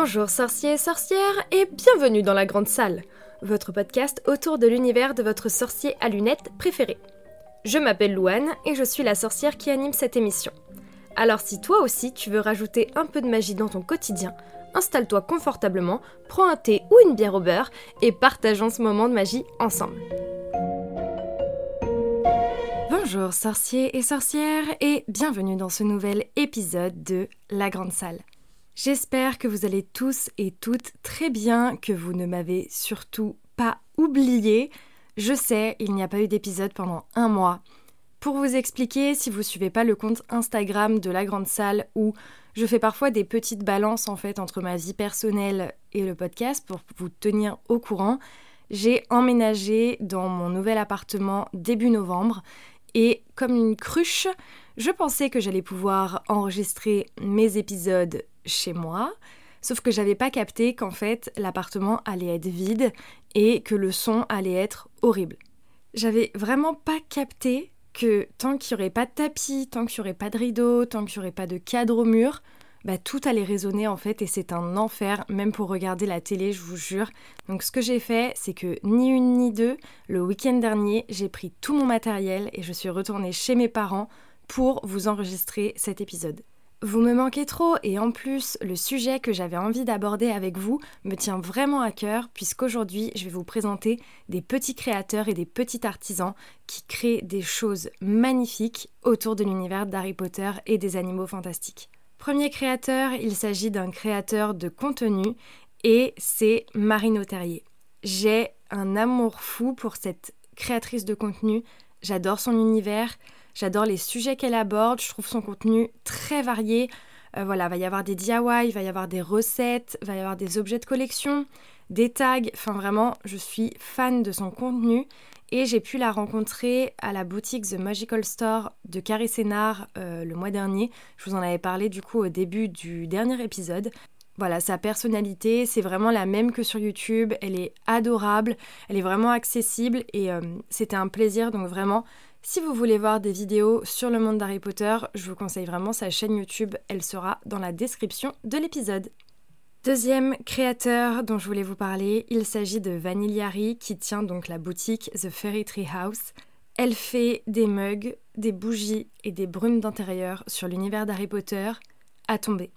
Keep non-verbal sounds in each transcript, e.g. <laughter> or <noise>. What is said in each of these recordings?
Bonjour sorciers et sorcières et bienvenue dans la grande salle, votre podcast autour de l'univers de votre sorcier à lunettes préféré. Je m'appelle Louane et je suis la sorcière qui anime cette émission. Alors si toi aussi tu veux rajouter un peu de magie dans ton quotidien, installe-toi confortablement, prends un thé ou une bière au beurre et partageons ce moment de magie ensemble. Bonjour sorciers et sorcières et bienvenue dans ce nouvel épisode de La Grande Salle. J'espère que vous allez tous et toutes très bien, que vous ne m'avez surtout pas oublié. Je sais, il n'y a pas eu d'épisode pendant un mois. Pour vous expliquer, si vous suivez pas le compte Instagram de la grande salle où je fais parfois des petites balances en fait entre ma vie personnelle et le podcast pour vous tenir au courant, j'ai emménagé dans mon nouvel appartement début novembre et comme une cruche, je pensais que j'allais pouvoir enregistrer mes épisodes chez moi, sauf que j'avais pas capté qu'en fait l'appartement allait être vide et que le son allait être horrible. J'avais vraiment pas capté que tant qu'il n'y aurait pas de tapis, tant qu'il n'y aurait pas de rideau, tant qu'il n'y aurait pas de cadre au mur, bah, tout allait résonner en fait et c'est un enfer, même pour regarder la télé, je vous jure. Donc ce que j'ai fait, c'est que ni une ni deux, le week-end dernier, j'ai pris tout mon matériel et je suis retournée chez mes parents pour vous enregistrer cet épisode. Vous me manquez trop et en plus, le sujet que j'avais envie d'aborder avec vous me tient vraiment à cœur puisqu'aujourd'hui, je vais vous présenter des petits créateurs et des petits artisans qui créent des choses magnifiques autour de l'univers d'Harry Potter et des animaux fantastiques. Premier créateur, il s'agit d'un créateur de contenu et c'est Marine Terrier. J'ai un amour fou pour cette créatrice de contenu, j'adore son univers, J'adore les sujets qu'elle aborde, je trouve son contenu très varié. Euh, voilà, il va y avoir des DIY, il va y avoir des recettes, il va y avoir des objets de collection, des tags. Enfin, vraiment, je suis fan de son contenu et j'ai pu la rencontrer à la boutique The Magical Store de Carré Sénard euh, le mois dernier. Je vous en avais parlé du coup au début du dernier épisode. Voilà, sa personnalité, c'est vraiment la même que sur YouTube. Elle est adorable, elle est vraiment accessible et euh, c'était un plaisir. Donc vraiment, si vous voulez voir des vidéos sur le monde d'Harry Potter, je vous conseille vraiment sa chaîne YouTube, elle sera dans la description de l'épisode. Deuxième créateur dont je voulais vous parler, il s'agit de Vanillari qui tient donc la boutique The Fairy Tree House. Elle fait des mugs, des bougies et des brumes d'intérieur sur l'univers d'Harry Potter à tomber.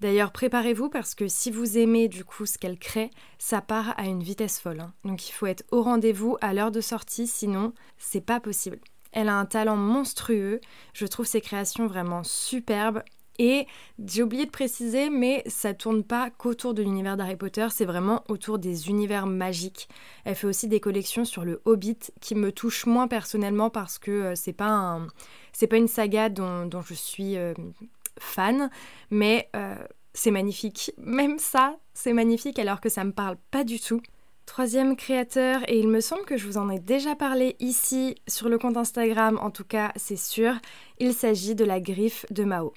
D'ailleurs, préparez-vous parce que si vous aimez du coup ce qu'elle crée, ça part à une vitesse folle. Hein. Donc il faut être au rendez-vous à l'heure de sortie, sinon c'est pas possible. Elle a un talent monstrueux, je trouve ses créations vraiment superbes. Et j'ai oublié de préciser, mais ça tourne pas qu'autour de l'univers d'Harry Potter, c'est vraiment autour des univers magiques. Elle fait aussi des collections sur le Hobbit qui me touchent moins personnellement parce que euh, c'est pas c'est pas une saga dont, je suis euh, fan, mais euh, c'est magnifique. Même ça, c'est magnifique alors que ça me parle pas du tout. Troisième créateur, et il me semble que je vous en ai déjà parlé ici sur le compte Instagram, en tout cas c'est sûr, il s'agit de la griffe de Mao.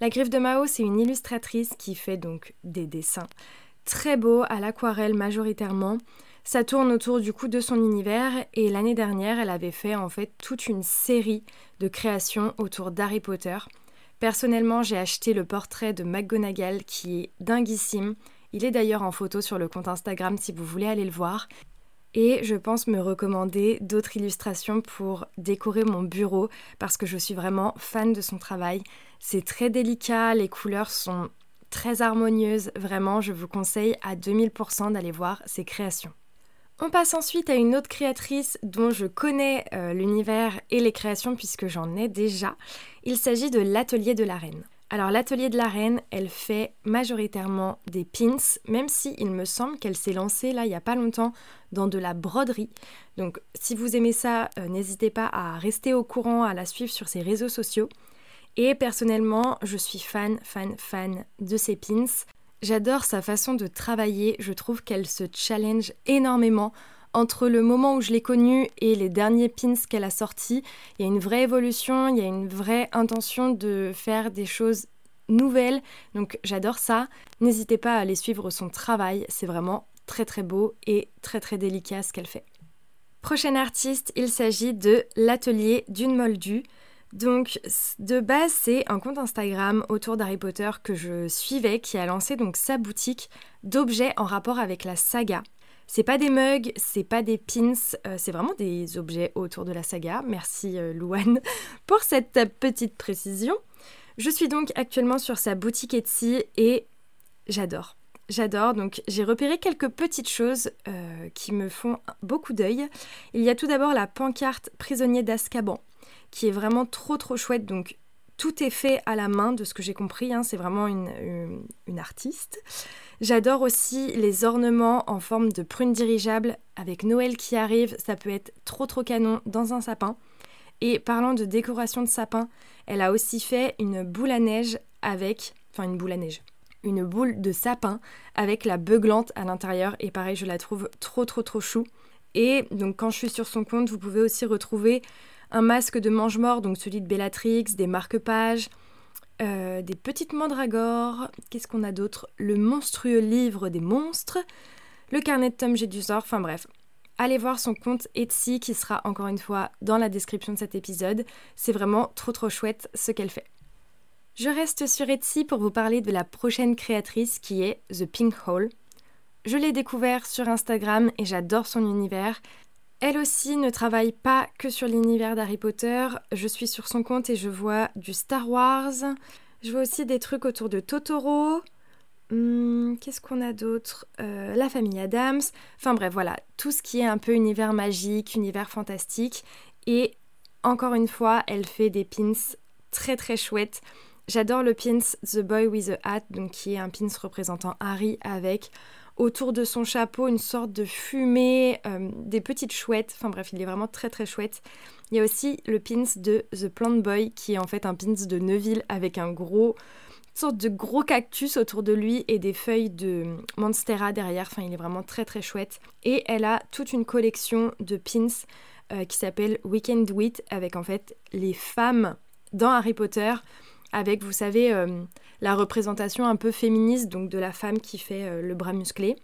La griffe de Mao, c'est une illustratrice qui fait donc des dessins très beaux à l'aquarelle majoritairement. Ça tourne autour du coup de son univers et l'année dernière, elle avait fait en fait toute une série de créations autour d'Harry Potter. Personnellement, j'ai acheté le portrait de McGonagall qui est dinguissime. Il est d'ailleurs en photo sur le compte Instagram si vous voulez aller le voir. Et je pense me recommander d'autres illustrations pour décorer mon bureau parce que je suis vraiment fan de son travail. C'est très délicat, les couleurs sont très harmonieuses. Vraiment, je vous conseille à 2000% d'aller voir ses créations. On passe ensuite à une autre créatrice dont je connais euh, l'univers et les créations puisque j'en ai déjà. Il s'agit de l'atelier de la reine. Alors l'atelier de la reine, elle fait majoritairement des pins, même si il me semble qu'elle s'est lancée là il n'y a pas longtemps dans de la broderie. Donc si vous aimez ça, euh, n'hésitez pas à rester au courant, à la suivre sur ses réseaux sociaux. Et personnellement, je suis fan, fan, fan de ses pins. J'adore sa façon de travailler, je trouve qu'elle se challenge énormément. Entre le moment où je l'ai connue et les derniers pins qu'elle a sortis, il y a une vraie évolution, il y a une vraie intention de faire des choses nouvelles. Donc j'adore ça. N'hésitez pas à aller suivre son travail, c'est vraiment très très beau et très très délicat ce qu'elle fait. Prochain artiste, il s'agit de l'atelier d'une moldue. Donc de base c'est un compte Instagram autour d'Harry Potter que je suivais qui a lancé donc sa boutique d'objets en rapport avec la saga. C'est pas des mugs, c'est pas des pins, euh, c'est vraiment des objets autour de la saga. Merci euh, Louane <laughs> pour cette petite précision. Je suis donc actuellement sur sa boutique Etsy et j'adore. J'adore, donc j'ai repéré quelques petites choses euh, qui me font beaucoup d'œil. Il y a tout d'abord la pancarte prisonnier d'Azkaban, qui est vraiment trop trop chouette, donc tout est fait à la main de ce que j'ai compris, hein. c'est vraiment une, une, artiste. J'adore aussi les ornements en forme de prune dirigeable avec Noël qui arrive, ça peut être trop trop canon dans un sapin. Et parlant de décoration de sapin, elle a aussi fait une boule à neige avec, enfin une boule à neige, une boule de sapin avec la beuglante à l'intérieur. Et pareil, je la trouve trop trop trop chou. Et donc quand je suis sur son compte, vous pouvez aussi retrouver un masque de mange-mort, donc celui de Bellatrix, des marque-pages, euh, des petites mandragores. Qu'est-ce qu'on a d'autre? Le monstrueux livre des monstres, le carnet de Tom Jedusor, enfin bref. Allez voir son compte Etsy qui sera encore une fois dans la description de cet épisode. C'est vraiment trop trop chouette ce qu'elle fait. Je reste sur Etsy pour vous parler de la prochaine créatrice qui est The Pink Hole. Je l'ai découvert sur Instagram et j'adore son univers. Elle aussi ne travaille pas que sur l'univers d'Harry Potter. Je suis sur son compte et je vois du Star Wars. Je vois aussi des trucs autour de Totoro. Hmm, qu'est-ce qu'on a d'autre? Euh, La famille Adams. Enfin bref, voilà, tout ce qui est un peu univers magique, univers fantastique. Et encore une fois, elle fait des pins très très chouettes. J'adore le pins The Boy with a Hat, donc qui est un pins représentant Harry avec autour de son chapeau une sorte de fumée, euh, des petites chouettes. Enfin bref, il est vraiment très très chouette. Il y a aussi le pins de The Plant Boy qui est en fait un pins de Neuville avec un gros sorte de gros cactus autour de lui et des feuilles de Monstera derrière. Enfin, il est vraiment très très chouette. Et elle a toute une collection de pins euh, qui s'appelle Weekend Wit avec en fait les femmes dans Harry Potter avec, vous savez, euh, la représentation un peu féministe, donc de la femme qui fait euh, le bras musclé.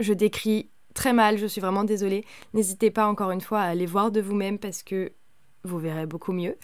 Je décris très mal, je suis vraiment désolée. N'hésitez pas encore une fois à aller voir de vous-même parce que vous verrez beaucoup mieux.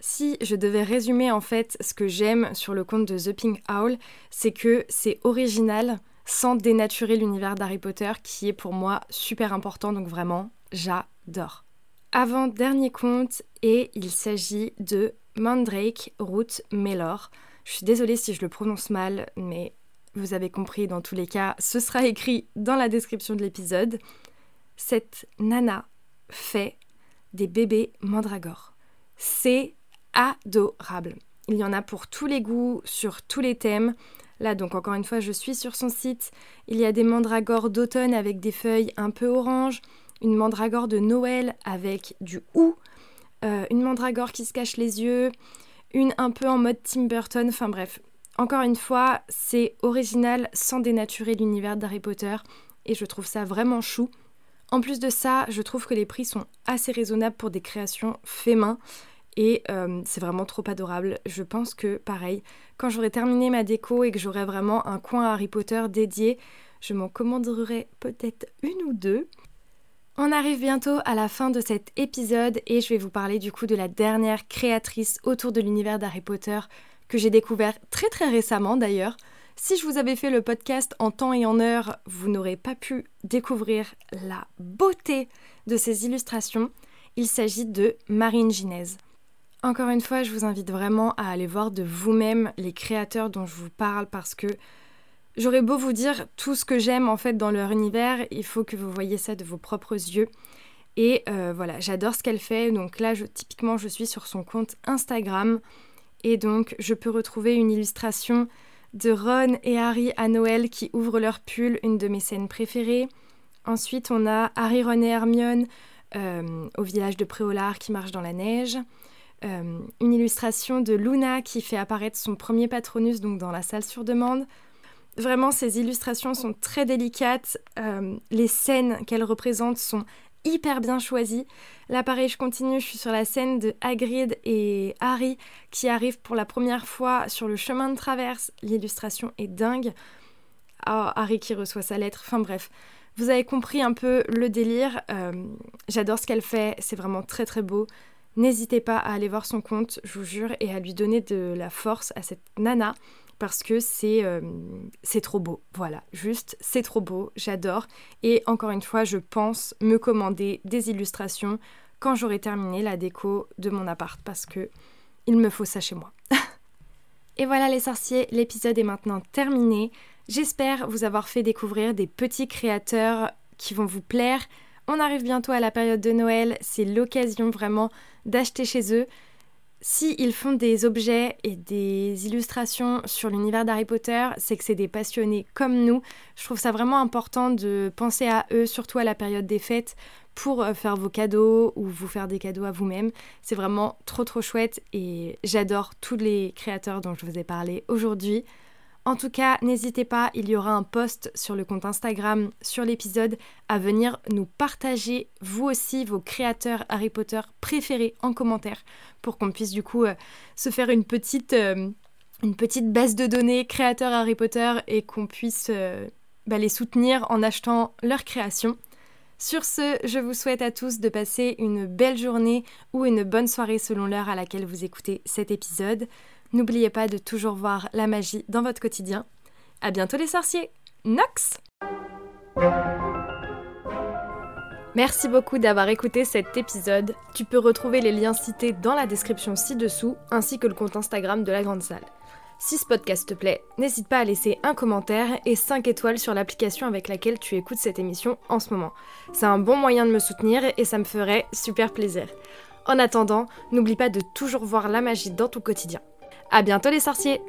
Si je devais résumer en fait ce que j'aime sur le compte de The Pink Owl, c'est que c'est original sans dénaturer l'univers d'Harry Potter qui est pour moi super important, donc vraiment j'adore. Avant dernier compte et il s'agit de Mandrake Root Melor. Je suis désolée si je le prononce mal, mais vous avez compris, dans tous les cas, ce sera écrit dans la description de l'épisode. Cette nana fait des bébés mandragores. C'est adorable. Il y en a pour tous les goûts, sur tous les thèmes. Là, donc encore une fois, je suis sur son site. Il y a des mandragores d'automne avec des feuilles un peu orange, une mandragore de Noël avec du hou, euh, une mandragore qui se cache les yeux, une un peu en mode Tim Burton, enfin bref. Encore une fois, c'est original sans dénaturer l'univers d'Harry Potter et je trouve ça vraiment chou. En plus de ça, je trouve que les prix sont assez raisonnables pour des créations fait main et euh, c'est vraiment trop adorable. Je pense que pareil, quand j'aurai terminé ma déco et que j'aurai vraiment un coin Harry Potter dédié, je m'en commanderai peut-être une ou deux. On arrive bientôt à la fin de cet épisode et je vais vous parler du coup de la dernière créatrice autour de l'univers d'Harry Potter que j'ai découvert très très récemment d'ailleurs. Si je vous avais fait le podcast en temps et en heure, vous n'aurez pas pu découvrir la beauté de ces illustrations. Il s'agit de Marine Ginez. Encore une fois, je vous invite vraiment à aller voir de vous-même les créateurs dont je vous parle parce que J'aurais beau vous dire tout ce que j'aime en fait dans leur univers, il faut que vous voyez ça de vos propres yeux. Et euh, voilà, j'adore ce qu'elle fait. Donc là, typiquement, je suis sur son compte Instagram. Et donc, je peux retrouver une illustration de Ron et Harry à Noël qui ouvrent leur pull, une de mes scènes préférées. Ensuite, on a Harry, Ron et Hermione euh, au village de Préolard qui marche dans la neige. Euh, une illustration de Luna qui fait apparaître son premier patronus donc dans la salle sur demande. Vraiment, ces illustrations sont très délicates. Euh, les scènes qu'elles représentent sont hyper bien choisies. Là, pareil, je continue. Je suis sur la scène de Hagrid et Harry qui arrivent pour la première fois sur le chemin de traverse. L'illustration est dingue. Oh, Harry qui reçoit sa lettre. Enfin bref, vous avez compris un peu le délire. Euh, j'adore ce qu'elle fait. C'est vraiment très très beau. N'hésitez pas à aller voir son compte, je vous jure, et à lui donner de la force à cette nana parce que c'est euh, c'est trop beau. Voilà, juste c'est trop beau, j'adore. Et encore une fois, je pense me commander des illustrations quand j'aurai terminé la déco de mon appart parce que il me faut ça chez moi. <laughs> et voilà les sorciers, l'épisode est maintenant terminé. J'espère vous avoir fait découvrir des petits créateurs qui vont vous plaire. On arrive bientôt à la période de Noël, c'est l'occasion vraiment d'acheter chez eux. S'ils font des objets et des illustrations sur l'univers d'Harry Potter, c'est que c'est des passionnés comme nous. Je trouve ça vraiment important de penser à eux, surtout à la période des fêtes, pour euh, faire vos cadeaux ou vous faire des cadeaux à vous-même. C'est vraiment trop trop chouette et j'adore tous les créateurs dont je vous ai parlé aujourd'hui. En tout cas, n'hésitez pas, il y aura un post sur le compte Instagram sur l'épisode à venir nous partager vous aussi vos créateurs Harry Potter préférés en commentaire pour qu'on puisse du coup euh, se faire une petite, euh, une petite base de données créateurs Harry Potter et qu'on puisse euh, bah, les soutenir en achetant leurs créations. Sur ce, je vous souhaite à tous de passer une belle journée ou une bonne soirée selon l'heure à laquelle vous écoutez cet épisode. N'oubliez pas de toujours voir la magie dans votre quotidien. À bientôt les sorciers. Nox Merci beaucoup d'avoir écouté cet épisode. Tu peux retrouver les liens cités dans la description ci-dessous, ainsi que le compte Instagram de la Grande Salle. Si ce podcast te plaît, n'hésite pas à laisser un commentaire et 5 étoiles sur l'application avec laquelle tu écoutes cette émission en ce moment. C'est un bon moyen de me soutenir et ça me ferait super plaisir. En attendant, n'oublie pas de toujours voir la magie dans ton quotidien. À bientôt les sorciers